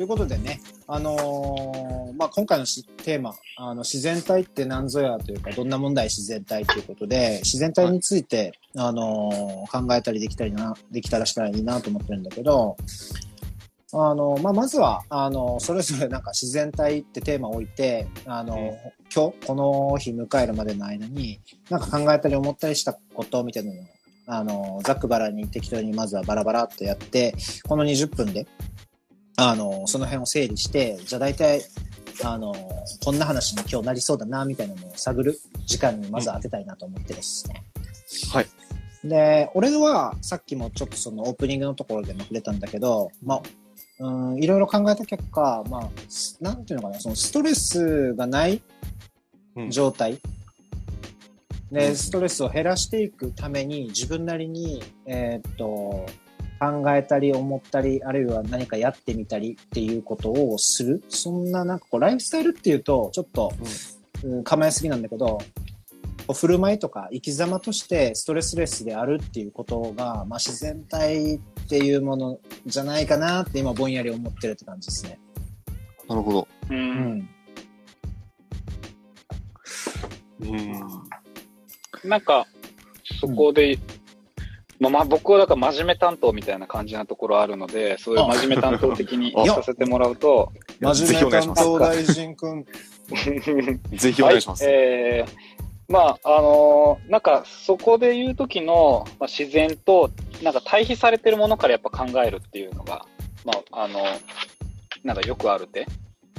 ということでね、あのーまあ、今回のしテーマ、あの、自然体って何ぞやというか、どんな問題自然体ということで、自然体について、あのー考えたりできたりな、できたらしたらいいなと思ってるんだけど、あの、まあ、まずは、あの、それぞれなんか自然体ってテーマを置いて、あの、うん。今日、この日迎えるまでの間に、なんか考えたり思ったりしたことみたいなのを、あの、ざっくばらんに適当にまずはバラバラっとやって、この20分で、あの、その辺を整理して、じゃあ大体、あの、こんな話に今日なりそうだな、みたいなのを探る時間にまず当てたいなと思ってですね。はい。で、俺はさっきもちょっとそのオープニングのところでも触れたんだけど、まあ、うん、いろいろ考えた結果、まあ、すなんていうのかな、そのストレスがないうん状態、で、うんストレスを減らしていくために自分なりに、えーっと、考えたり思ったり、あるいは何かやってみたりっていうことをする。そんななんかこうライフスタイルっていうと、ちょっと、うん、構えすぎなんだけど、振る舞いとか生き様としてストレスレスであるっていうことが、まあ、自然体っていうものじゃないかなって今ぼんやり思ってるって感じですね。なるほど。う。うんん。うん。なんか、そこで、まあまあ僕はだから真面目担当みたいな感じなところあるので、そういう真面目担当的に あさせてもらうと、真面目担当大臣くん。ぜひお願いします。はい、えーまあ、あのーなんか、そこで言うときの、まあ、自然と、なんか対比されてるものからやっぱ考えるっていうのが、まあ、あのなんかよくある手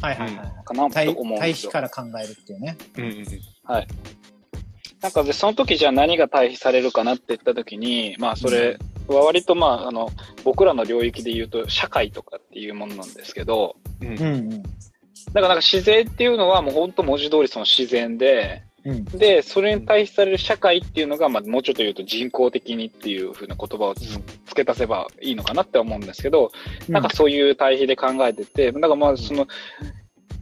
はいはいはい。かなと対思うんですよ。対比から考えるっていうね。うんうんうんはい。なんかで、その時じゃあ何が対比されるかなって言った時に、まあ、それは割とまあ、あの、僕らの領域で言うと、社会とかっていうものなんですけど、うんうんうん。だからなんか自然っていうのはもう本当文字通りその自然で、うん。で、それに対比される社会っていうのが、まあ、もうちょっと言うと人工的にっていうふうな言葉をつ付け足せばいいのかなって思うんですけど、なんかそういう対比で考えてて、だからまあ、その、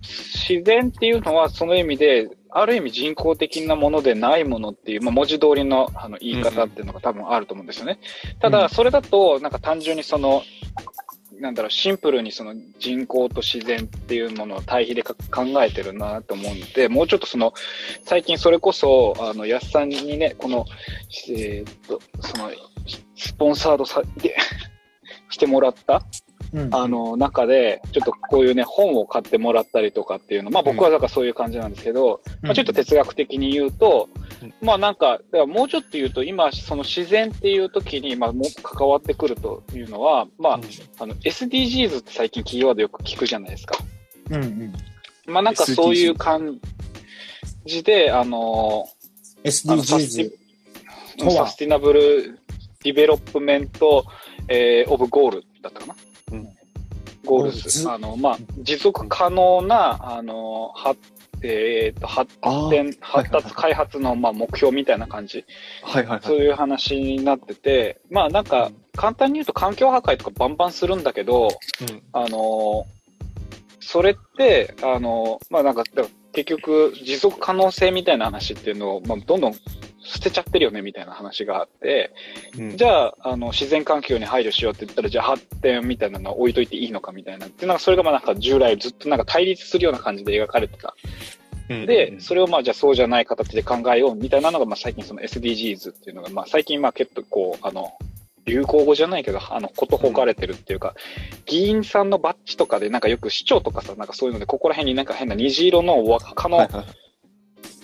自然っていうのはその意味で、ある意味人工的なものでないものっていう、まあ、文字通りのあの言い方っていうのが多分あると思うんですよね。ただ、うんそれだと、なんか単純にその、なんだろう、シンプルにその人工と自然っていうものを対比でか考えてるなと思うんで、もうちょっとその、最近それこそ、あの、安さんにね、この、えーっと、その、スポンサードさ、で、してもらった、うん。あの、中で、ちょっとこういうね、本を買ってもらったりとかっていうの、まあ僕はだからそういう感じなんですけど、まあちょっと哲学的に言うと、うん。まあなんか、だからもうちょっと言うと、今、その自然っていう時に、まあもう関わってくるというのは、まあ、あの、SDGs って最近キーワードよく聞くじゃないですか。うんうん。まあなんかそういう感じで、あの、あのサステ SDGs サスティナブルDevelopment、えー of Goal だったかな、うん Goals。ズあの、まあ、持続可能な、あの、発えーと発展、はい発達開発の、まあ、目標みたいな感じ、はいはいそうはい。いう話になってて、まあなんか、簡単に言うと環境破壊とかバンバンするんだけど、うん。あのそれって、あのまあなんか、結局、持続可能性みたいな話っていうのを、まあ、どんどん捨てちゃってるよねみたいな話があって、うんじゃあ、あの、自然環境に配慮しようって言ったら、じゃあ発展みたいなのを置いといていいのかみたいな。で、なんかそれがまあなんか従来ずっとなんか対立するような感じで描かれてた。うんで、それをまあじゃあそうじゃない形で考えようみたいなのが、まあ最近その SDGs っていうのが、まあ最近まあ結構こう、あの、流行語じゃないけど、あの、ことほかれてるっていうか、議員さんのバッジとかで、なんかよく市長とかさ、なんかそういうので、ここら辺になんか変な虹色の輪っかの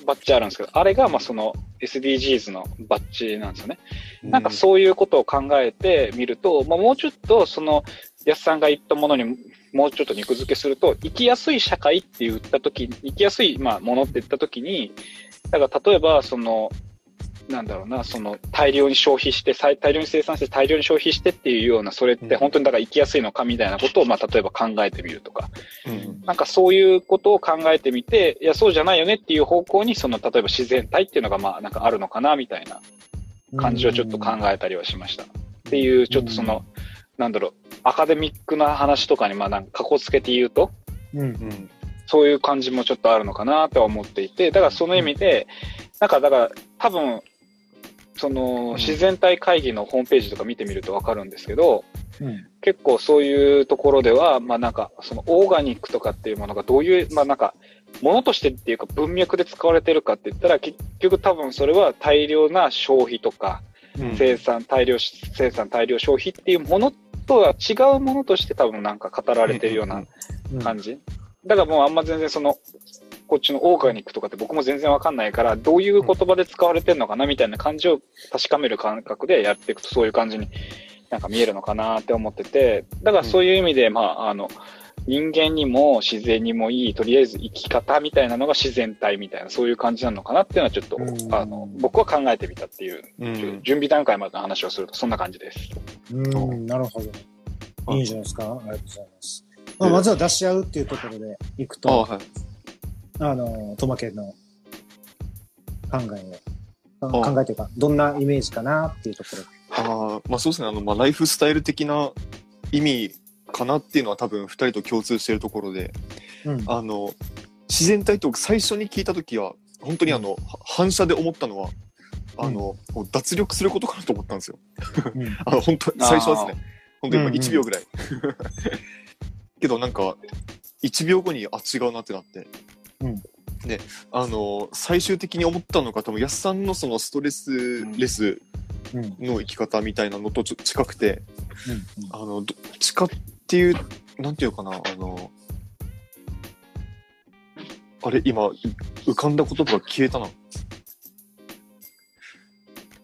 バッジあるんですけど、あれがまあその SDGs のバッジなんですよね。なんかうそういうことを考えてみると、まあ、もうちょっとその安さんが言ったものにもうちょっと肉付けすると、生きやすい社会って言ったとき、生きやすいまあものって言ったときに、だから例えばその、なんだろうな、その大量に消費して、再大量に生産して大量に消費してっていうような、それって本当にだから生きやすいのかみたいなことをまあ例えば考えてみるとか、うん。なんかそういうことを考えてみて、いや、そうじゃないよねっていう方向に、その例えば自然体っていうのがまあなんかあるのかなみたいな感じをちょっと考えたりはしました。っていう、ちょっとその、なんだろう、アカデミックな話とかに、まあなんか、かこつけて言うと、うん。うん。そういう感じもちょっとあるのかなとは思っていて、だからその意味で、なんか、だから、多分、その、うん自然体会議のホームページとか見てみるとわかるんですけど、うん。結構そういうところでは、まあなんか、そのオーガニックとかっていうものがどういう、まあなんか、ものとしてっていうか文脈で使われてるかって言ったら、結局多分それは大量な消費とか、うん生産、大量生産、大量消費っていうものとは違うものとして多分なんか語られてるようなうん感じ。だからもうあんま全然その、こっちのオーガニックとかって僕も全然わかんないから、どういう言葉で使われてるのかなみたいな感じを確かめる感覚でやっていくとそういう感じになんか見えるのかなって思ってて、だからそういう意味で、まあ、あの、人間にも自然にもいい、とりあえず生き方みたいなのが自然体みたいな、そういう感じなのかなっていうのはちょっとう、んあの、僕は考えてみたっていう、うん準備段階までの話をするとそんな感じです。うん、なるほど。あいいんじゃないですかありがとうございます。まあ、まずは出し合うっていうところでいくあと、はい。あの、トマケンの考えを、あ考えというか、どんなイメージかなっていうところ。ああ、まあそうですね。あの、まあライフスタイル的な意味かなっていうのは多分二人と共通しているところで、うん。あの、自然体と最初に聞いたときは、本当にあの、は反射で思ったのは、あの、もう脱力することかなと思ったんですよ。うん あの、本当最初はですね。本当にまあうんうん1秒ぐらい。けどなんか、1秒後に、あ、違うなってなって。うんで、あの、最終的に思ったのが、多分、安さんのそのストレスレスうん。の生き方みたいなのとちょ近くて、うん。あの、どっちかっていう、なんていうかな、あの、あれ、今、浮かんだ言葉が消えたな。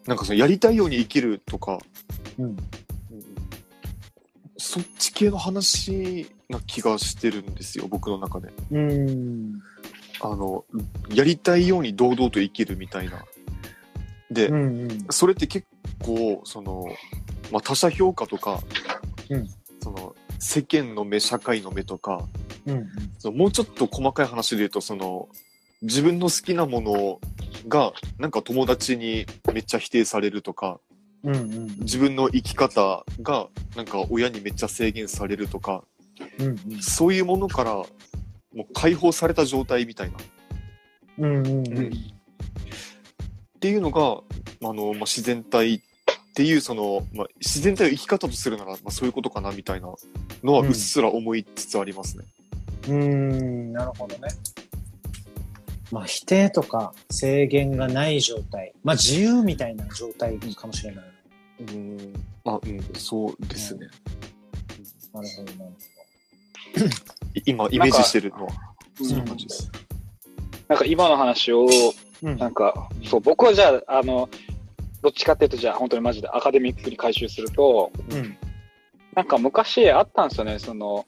なんかその、やりたいように生きるとか、うん。うんそっち系の話な気がしてるんですよ、僕の中で。うん。あの、やりたいように堂々と生きるみたいな。で、うん。うん。それって結構、その、まあ、他者評価とか、うんその、世間の目、社会の目とか、うん。そのもうちょっと細かい話で言うと、その、自分の好きなものが、なんか友達にめっちゃ否定されるとか、うん。うん。自分の生き方が、なんか親にめっちゃ制限されるとか、うん。そういうものから、もう解放された状態みたいな。うん。うん。うん。っていうのが、あの、まあ、自然体っていう、その、まあ、自然体を生き方とするなら、まあ、そういうことかなみたいなのは、うんうっすら思いつつありますね。うん。なるほどね。まあ、否定とか制限がない状態。まあ、自由みたいな状態かもしれない。うん。あ、うん、そうですね。なるほど、なるい今、イメージしてるのは、うんそんな感じです。なんか今の話を。なんか、そう、僕はじゃあ、あの、どっちかっていうと、じゃあ本当にマジでアカデミックに回収すると、うん。なんか昔あったんですよね、その、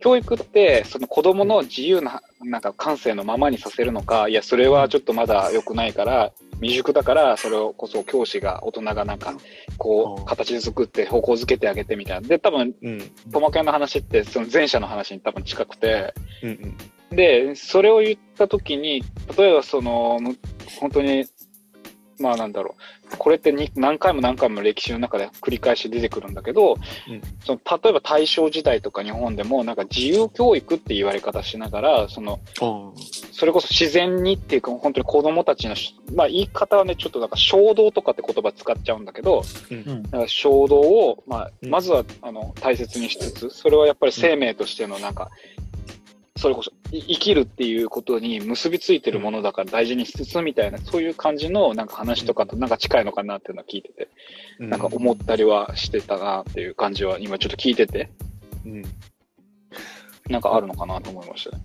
教育って、その子供の自由な、なんか感性のままにさせるのか、いや、それはちょっとまだ良くないから、未熟だから、それをこそ教師が、大人がなんか、こう形作って方向づけてあげてみたいな。で、多分、うん。トマケンの話って、その前者の話に多分近くて、うんうん。で、それを言ったときに、例えばその、む本当に、まあなんだろう、これってに何回も何回も歴史の中で繰り返し出てくるんだけど、うん。その例えば大正時代とか日本でもなんか自由教育って言われ方しながら、その、あそれこそ自然にっていうか本当に子供たちのし、まあ言い方はね、ちょっとなんか衝動とかって言葉使っちゃうんだけど、うん。だから衝動を、まあ、うん。まずは、あの、大切にしつつ、それはやっぱり生命としてのなんか、それこそ、い生きるっていうことに結びついてるものだから大事にしつつみたいな、そういう感じのなんか話とかとなんか近いのかなっていうのは聞いてて、あ。なんか思ったりはしてたなっていう感じは今ちょっと聞いてて、うん。なんかあるのかなと思いましたね。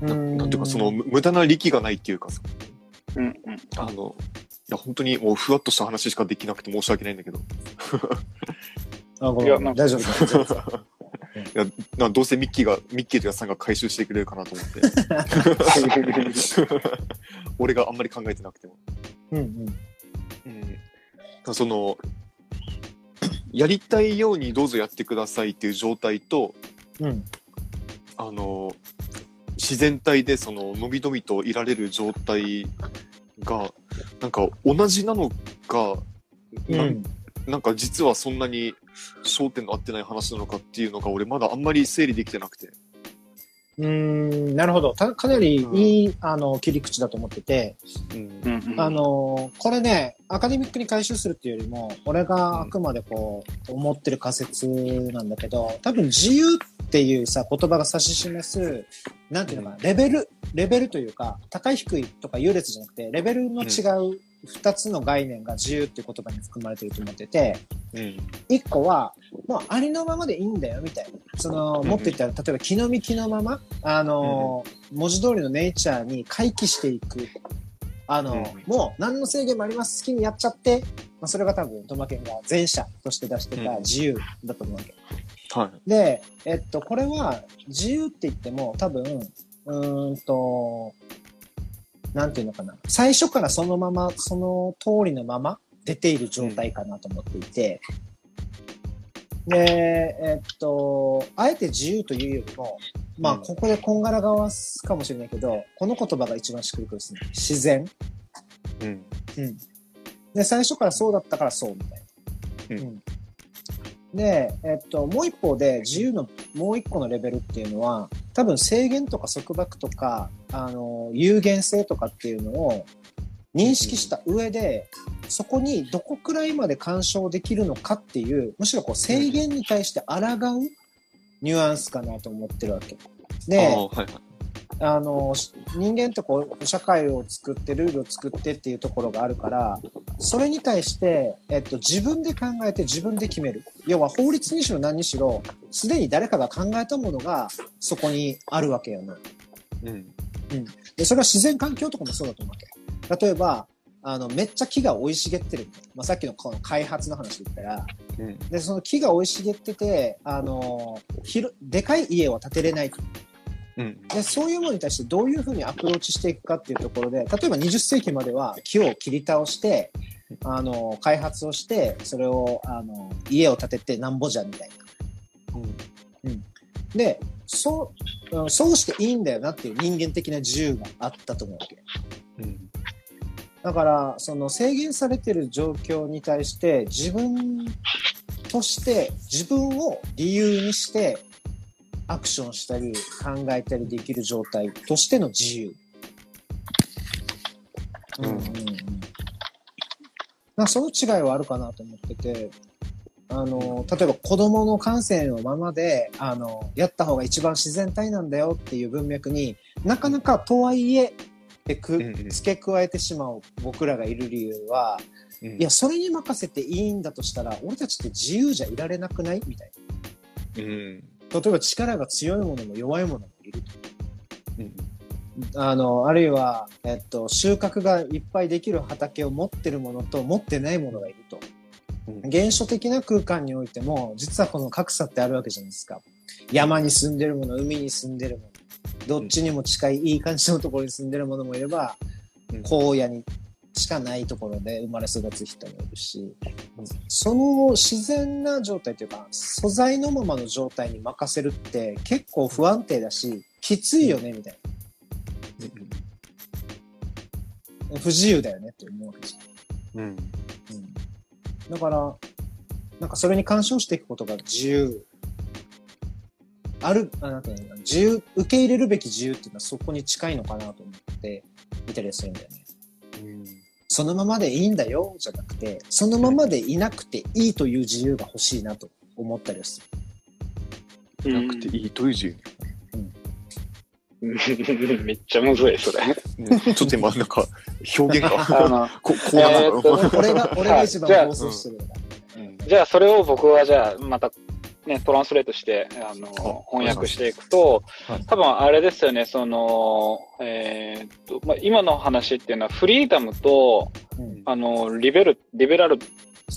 ななんていうか、その、む無駄な力がないっていうかさ、うんうん。あの、いや、本当にもうふわっとした話しかできなくて申し訳ないんだけど。あ、ごめんいやなんか大丈夫大丈夫。いやなどうせミッキーが、ミッキーとヤスさんが回収してくれるかなと思って。俺があんまり考えてなくても。うんうん。うん。その、やりたいようにどうぞやってくださいっていう状態と、うん。あの、自然体でその、のびのびといられる状態が、なんか同じなのか、なうんん。なんか実はそんなに焦点の合ってない話なのかっていうのが俺まだあんまり整理できてなくて。うーん、なるほど。たかなりいい、あの、切り口だと思ってて、うん。うんうんあの、これね、アカデミックに回収するっていうよりも、俺があくまでこう、思ってる仮説なんだけど、多分自由っていうさ、言葉が指し示す、なんていうのかな、レベル、レベルというか、高い低いとか優劣じゃなくて、レベルの違う二つの概念が自由っていう言葉に含まれてると思ってて、うん一個は、もうありのままでいいんだよ、みたいな。その、うんもっと言ったら、例えば気の身気のまま、あの、文字通りのネイチャーに回帰していく。あの、うんもう何の制限もあります。好きにやっちゃって、まあ、それが多分、トマケンが前者として出してたうん自由だと思うわけ。はい。で、えっと、これは自由って言っても多分、うーんと、なんていうのかな。最初からそのまま、その通りのまま出ている状態かなと思っていて、で、えっと、あえて自由というよりも、まあ、うんここでこんがらがわすかもしれないけど、この言葉が一番しっくりくるですね。自然。うん。うん。で、最初からそうだったからそうみたいな。うんで、えっと、もう一方で自由のもう一個のレベルっていうのは、多分制限とか束縛とか、あの、有限性とかっていうのを認識した上で、そこにどこくらいまで干渉できるのかっていう、むしろこう制限に対して抗うニュアンスかなと思ってるわけ。で、あの、し人間ってこう、社会を作って、ルールを作ってっていうところがあるから、それに対して、えっと、自分で考えて自分で決める。要は法律にしろ何にしろ、すでに誰かが考えたものがそこにあるわけよね。うん。で、それは自然環境とかもそうだと思うわけ。例えば、あの、めっちゃ木が生い茂ってる。まあ、さっきのこの開発の話で言ったら、うん。で、その木が生い茂ってて、あの、広、でかい家は建てれないと。うん。で、そういうものに対してどういうふうにアプローチしていくかっていうところで、例えば20世紀までは木を切り倒して、あの、開発をして、それを、あの、家を建ててなんぼじゃみたいな。で、そう、うんそうしていいんだよなっていう人間的な自由があったと思うわけ。うん。だから、その制限されてる状況に対して自分として自分を理由にしてアクションしたり考えたりできる状態としての自由。うん。うんうんうん。なんかその違いはあるかなと思ってて、あの、例えば子供の感性のままで、あの、やった方が一番自然体なんだよっていう文脈になかなかとはいえ、ってく付け加えてしまう僕らがいる理由は、うん。いや、それに任せていいんだとしたら、俺たちって自由じゃいられなくない？みたいうん。な。例えば力が強いものも弱いものもいると。うん。あの、あるいは、えっと、収穫がいっぱいできる畑を持ってるものと持ってないものがいると。うん原初的な空間においても、実はこの格差ってあるわけじゃないですか。山に住んでるもの、海に住んでるもの、どっちにも近いいい感じのところに住んでるものもいれば、うん荒野にしかないところで生まれ育つ人もいるし、その自然な状態というか、素材のままの状態に任せるって結構不安定だし、きついよね、みたいな。不自由だよねって思うわけじゃん。うん。うんだから、なんかそれに干渉していくことが自由。ある、あなんていうの自由、受け入れるべき自由っていうのはそこに近いのかなと思って見たりするんだよね。そのままでいいんだよ、じゃなくて、そのままでいなくていいという自由が欲しいなと思ったりはする。なくていいという自由。うん めっちゃむずい、それ。ねちょっと今、なんか、表現あが、の、こ、こうなえーっ。俺が、俺が一番暴走してるじゃあそれを僕はじゃあまたね、トランスレートして、あの、翻訳していくとはい、多分あれですよね、その、えーっと、まあ、今の話っていうのはフリーダムと、うん。あの、リベル、リベラル、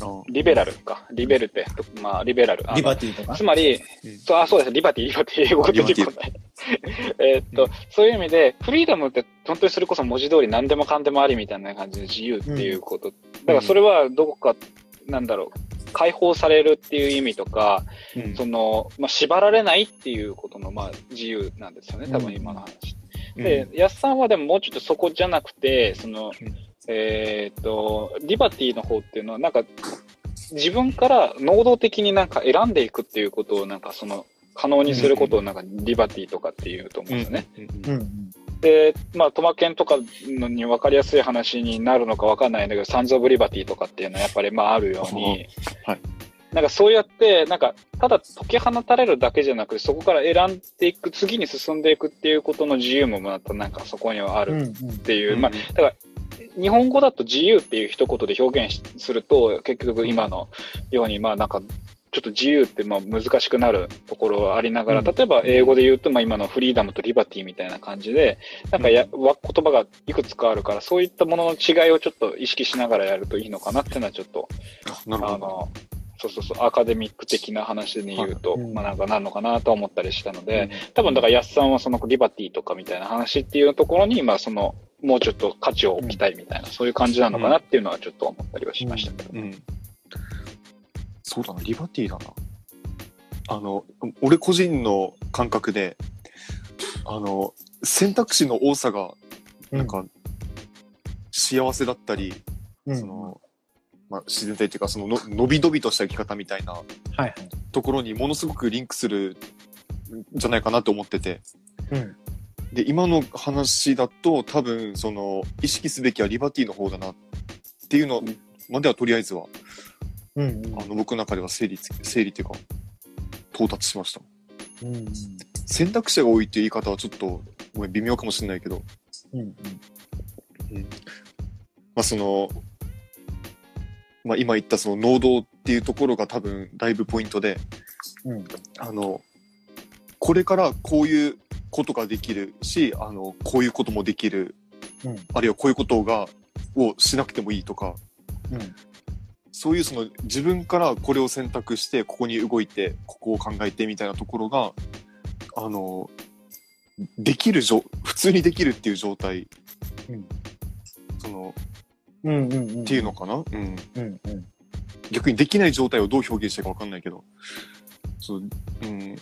あリベラルか、リベルテ、まあ、リベラル。リバティとか？つ。まり、うん。そうあ、そうです、リバティ、リバティ、英語が出てこない。えーっと、そういう意味で、フリーダムって本当にそれこそ文字通り何でもかんでもありみたいな感じで自由っていうこと。だからそれはどこか、なんだろう、解放されるっていう意味とか、うん。その、まあ、縛られないっていうことの、まあ、自由なんですよね、多分今の話。で、安さんはでももうちょっとそこじゃなくて、その、うん。えーっと、リバティの方っていうのは、なんか、自分から能動的になんか選んでいくっていうことを、なんかその、可能にすることをなんかリバティとかっていうと思うんですよね。うん。うん。うん。で、まあ、トマケンとかのに分かりやすい話になるのか分かんないんだけど、サンズ・オブ・リバティとかっていうのはやっぱりまああるように、はい。なんかそうやって、なんか、ただ解き放たれるだけじゃなくて、そこから選んでいく、次に進んでいくっていうことの自由もまたなんかそこにはあうんるうんっていう、うん。まあ、だから、日本語だと自由っていう一言で表現しすると、結局今のように、まあなんか、ちょっと自由ってまあ難しくなるところはありながら、うん例えば英語で言うと、まあ今のフリーダムとリバティみたいな感じで、なんかや、わ言葉がいくつかあるから、そういったものの違いをちょっと意識しながらやるといいのかなっていうのはちょっと、あなるほど。あの、そうそうそう、アカデミック的な話で言うと、はいうんまあなんかなるのかなと思ったりしたので、うん多分だから安さんはそのリバティとかみたいな話っていうところに、まあその、もうちょっと価値を置きたいみたいな、そういう感じなのかなっていうのはちょっと思ったりはしましたけど。うん。そうだな、リバティだな。あの、俺個人の感覚で、あの、選択肢の多さが、なんか、幸せだったり、うん、その、まあ、自然体っていうか、そのの、伸び伸びとした生き方みたいな。ところにものすごくリンクするんじゃないかなと思ってて。うん。で、今の話だと、多分、その、意識すべきはリバティの方だなっていうのまでは、とりあえずは、うんうん。あの、僕の中では整理つ、整理っていうか、到達しました。うんうん。選択肢が多いっていう言い方はちょっと、ごめん、微妙かもしれないけど、うん。まあその、まあ今言ったその能動っていうところが多分だいぶポイントで、うん。あの、これからこういうことができるし、あの、こういうこともできる、うん。あるいはこういうことが、をしなくてもいいとか、うんそういうその自分からこれを選択して、ここに動いて、ここを考えてみたいなところが、あの、できる状、普通にできるっていう状態、うん。その、うんうんうん。っていうのかな、うん、うんうん。逆にできない状態をどう表現していいかわかんないけど、そう、うん、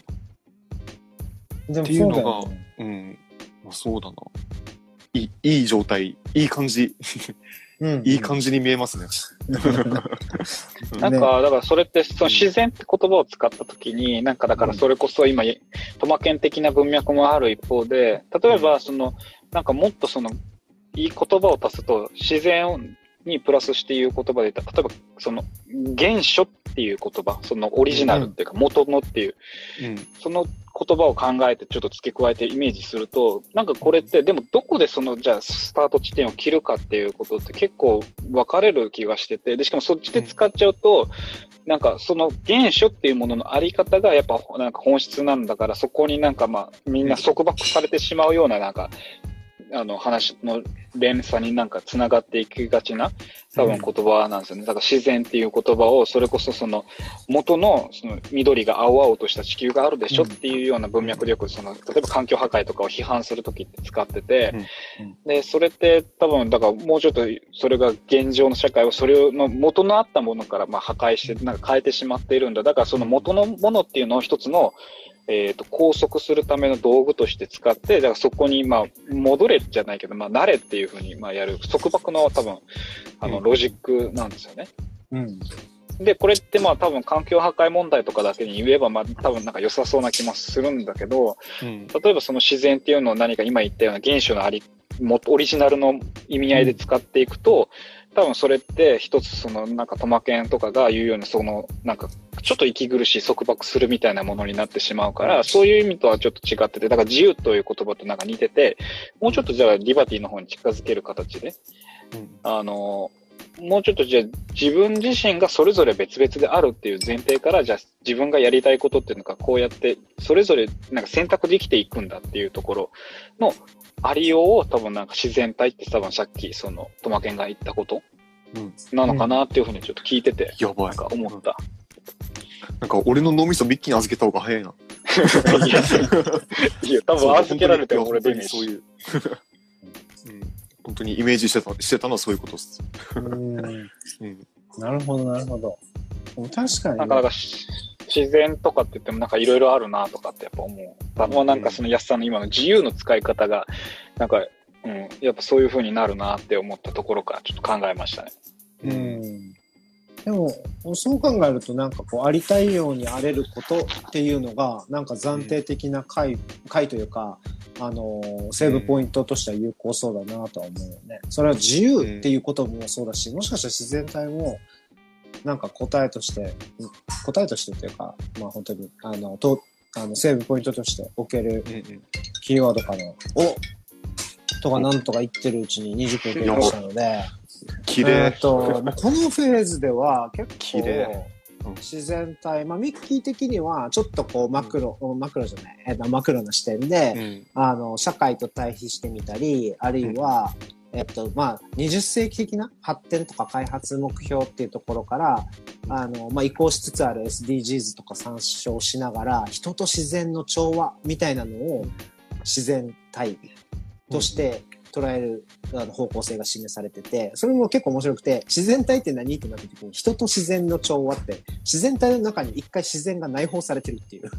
でもっていうのがうん、まあ、そうだな。いい、いい状態、いい感じ、うんいい感じに見えますね。なんか、だからそれって、その自然って言葉を使ったときに、なんかだからそれこそ今、トマケン的な文脈もある一方で、例えばその、なんかもっとその、いい言葉を足すと、自然にプラスして言う言葉で言ったら、例えばその、原初っていう言葉、そのオリジナルっていうか元のっていう、うん、その言葉を考えてちょっと付け加えてイメージすると、なんかこれって、でもどこでその、じゃあスタート地点を切るかっていうことって結構分かれる気がしてて、で、しかもそっちで使っちゃうと、なんかその原初っていうもののあり方がやっぱなんか本質なんだから、そこになんかまあみんな束縛されてしまうようななんか、あの話の連鎖になんか繋がっていきがちな多分言葉なんですよね。だから自然っていう言葉をそれこそその元のその緑が青々とした地球があるでしょっていうような文脈でよくその例えば環境破壊とかを批判するときって使ってて、で、それって多分だからもうちょっとそれが現状の社会をそれの元のあったものからまあ破壊してなんか変えてしまっているんだ。だからその元のものっていうのを一つのえっ、と、拘束するための道具として使って、だからそこに、まあ、戻れじゃないけど、まあ、慣れっていうふうに、まあ、やる、束縛の多分、あの、うんロジックなんですよね。うん。で、これってまあ多分環境破壊問題とかだけに言えば、まあ多分なんか良さそうな気もするんだけど、うん、例えばその自然っていうのを何か今言ったような原種のあり、もオリジナルの意味合いで使っていくと、多分それって一つそのなんかトマケンとかが言うようにそのなんかちょっと息苦しい束縛するみたいなものになってしまうから、そういう意味とはちょっと違ってて、だから自由という言葉となんか似てて、もうちょっとじゃあリバティの方に近づける形で、うん、あの、もうちょっとじゃあ自分自身がそれぞれ別々であるっていう前提から、じゃあ自分がやりたいことっていうのがこうやってそれぞれなんか選択できていくんだっていうところのありようを多分なんか自然体って多分さっきそのトマケンが言ったことうん。なのかなっていうふうにちょっと聞いてて、やばいなん。か思った。なんか俺の脳みそミッキーに預けた方が早いな。いや、いや多分預けられても俺でね。そういう。うん、本当にイメージしてた、してたのはそういうことです。うん うん。なるほど、なるほど。でも確かにね、なんか、なんかし自然とかって言ってもなんかいろいろあるなとかってやっぱ思う。もうなんかその安さんの今の自由の使い方が、なんか、うん、やっぱそういう風になるなって思ったところからちょっと考えましたね。うん。でも、そう考えると、なんかこう、ありたいようにあれることっていうのが、なんか暫定的な回、回というか、あのーセーブポイントとしては有効そうだなとは思うよね。それは自由っていうこともそうだし、もしかしたら自然体も、なんか答えとして、答えとしてというか、まあ本当に、あの、とあのセーブポイントとして置けるうんうん。キーワードかな。お。とかなんとか言ってるうちに20分経過したので、綺え麗ーっ。と、まあこのフェーズでは結構うん。自然体、まあミッキー的にはちょっとこうマクロ、マクロじゃない、えーマクロな視点で、うん。あの、社会と対比してみたり、あるいは、えっと、まあ、20世紀的な発展とか開発目標っていうところから、あの、まあ、移行しつつある SDGs とか参照しながら、人と自然の調和みたいなのを自然体として捉える、あの方向性が示されてて、それも結構面白くて、自然体って何ってなった時に、人と自然の調和って、自然体の中に一回自然が内包されてるっていう。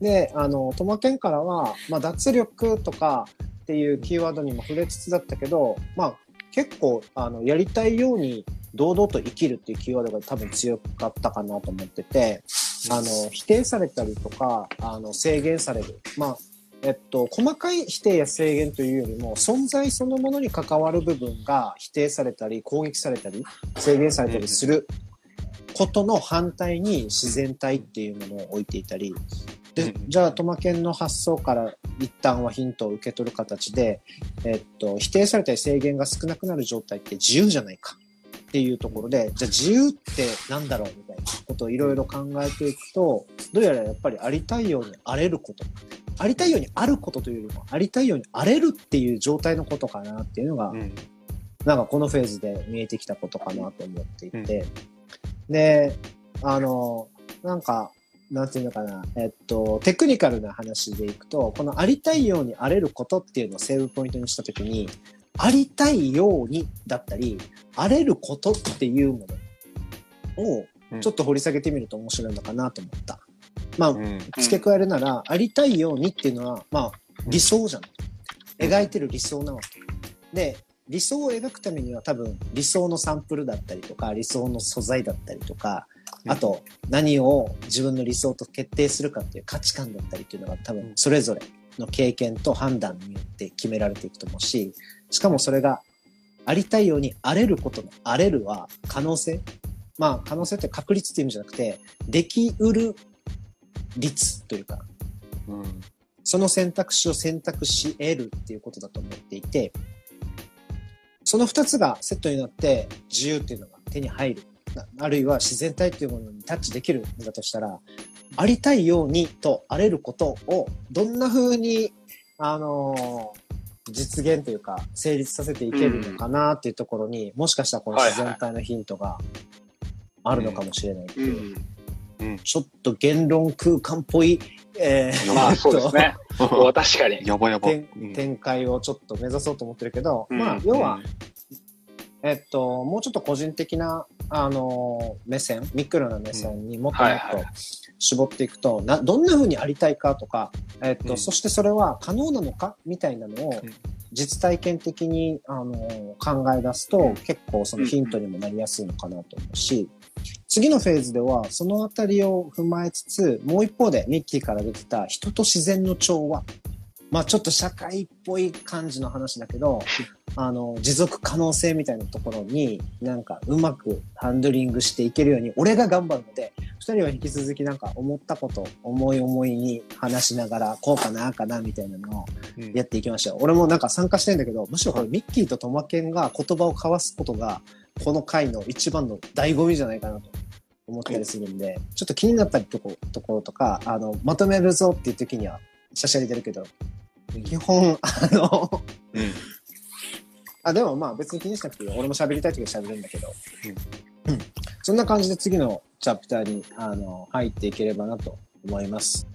で、あの、トマケンからは、まあ、脱力とかっていうキーワードにも触れつつだったけど、まあ、結構、あの、やりたいように堂々と生きるっていうキーワードが多分強かったかなと思ってて、あの、否定されたりとか、あの、制限される。まあ、えっと、細かい否定や制限というよりも、存在そのものに関わる部分が否定されたり、攻撃されたり、制限されたりすることの反対に自然体っていうものを置いていたり、でうん、じゃあ、トマケンの発想から一旦はヒントを受け取る形で、えっと、否定されたり制限が少なくなる状態って自由じゃないかっていうところで、じゃあ自由ってなんだろうみたいなことをいろいろ考えていくと、どうやらやっぱりありたいようにあれること。ありたいようにあることというよりも、ありたいようにあれるっていう状態のことかなっていうのが、うん。なんかこのフェーズで見えてきたことかなと思っていて、で、あの、なんか、なんていうのかな、えっと、テクニカルな話でいくと、このありたいようにあれることっていうのをセーブポイントにしたときに、ありたいようにだったり、あれることっていうものをうんちょっと掘り下げてみると面白いのかなと思った。まあ、うん。付け加えるなら、ありたいようにっていうのは、まあ、理想じゃん。描いてる理想なわけ。で、理想を描くためには多分理想のサンプルだったりとか、理想の素材だったりとか、あと何を自分の理想と決定するかっていう価値観だったりっていうのが多分それぞれの経験と判断によって決められていくと思うし、しかもそれがありたいように荒れることの荒れるは可能性。まあ可能性って確率っていう意味じゃなくて、できうる率というか、うん。その選択肢を選択し得るっていうことだと思っていて、その二つがセットになって自由っていうのが手に入る。なあるいは自然体っていうものにタッチできるんだとしたら、ありたいようにとあれることをどんな風に、あのー実現というか成立させていけるのかなっていうところに、もしかしたらこの自然体のヒントがあるのかもしれないってういう、ん。ちょっと言論空間っぽい、えーまあ そうですね。確かに。やばやば。展うん展開をちょっと目指そうと思ってるけど、うんまあ、要は、えっと、もうちょっと個人的な、あの、目線、ミクロな目線にもっともっと絞っていくと、な、どんな風にありたいかとか、えっと、うん。そしてそれは可能なのかみたいなのをうん、実体験的に、あの、考え出すと、うん。結構そのヒントにもなりやすいのかなと思うし、次のフェーズでは、そのあたりを踏まえつつ、もう一方でミッキーから出てた人と自然の調和。まあちょっと社会っぽい感じの話だけど、あの、持続可能性みたいなところになんかうまくハンドリングしていけるように、俺が頑張るので、二人は引き続きなんか思ったこと、思い思いに話しながら、こうかな、ああかな、みたいなのをうんやっていきましょう。俺もなんか参加したいんだけど、むしろこれミッキーとトマケンが言葉を交わすことが、この回の一番の醍醐味じゃないかなと思ったりするんで、ちょっと気になったとこところとか、あの、まとめるぞっていう時には、しゃしゃり出るけど、基本、あの、うん。あ、でもまあ別に気にしなくていいよ。俺も喋りたい時は喋るんだけど。うん。そんな感じで次のチャプターに、あの、入っていければなと思います。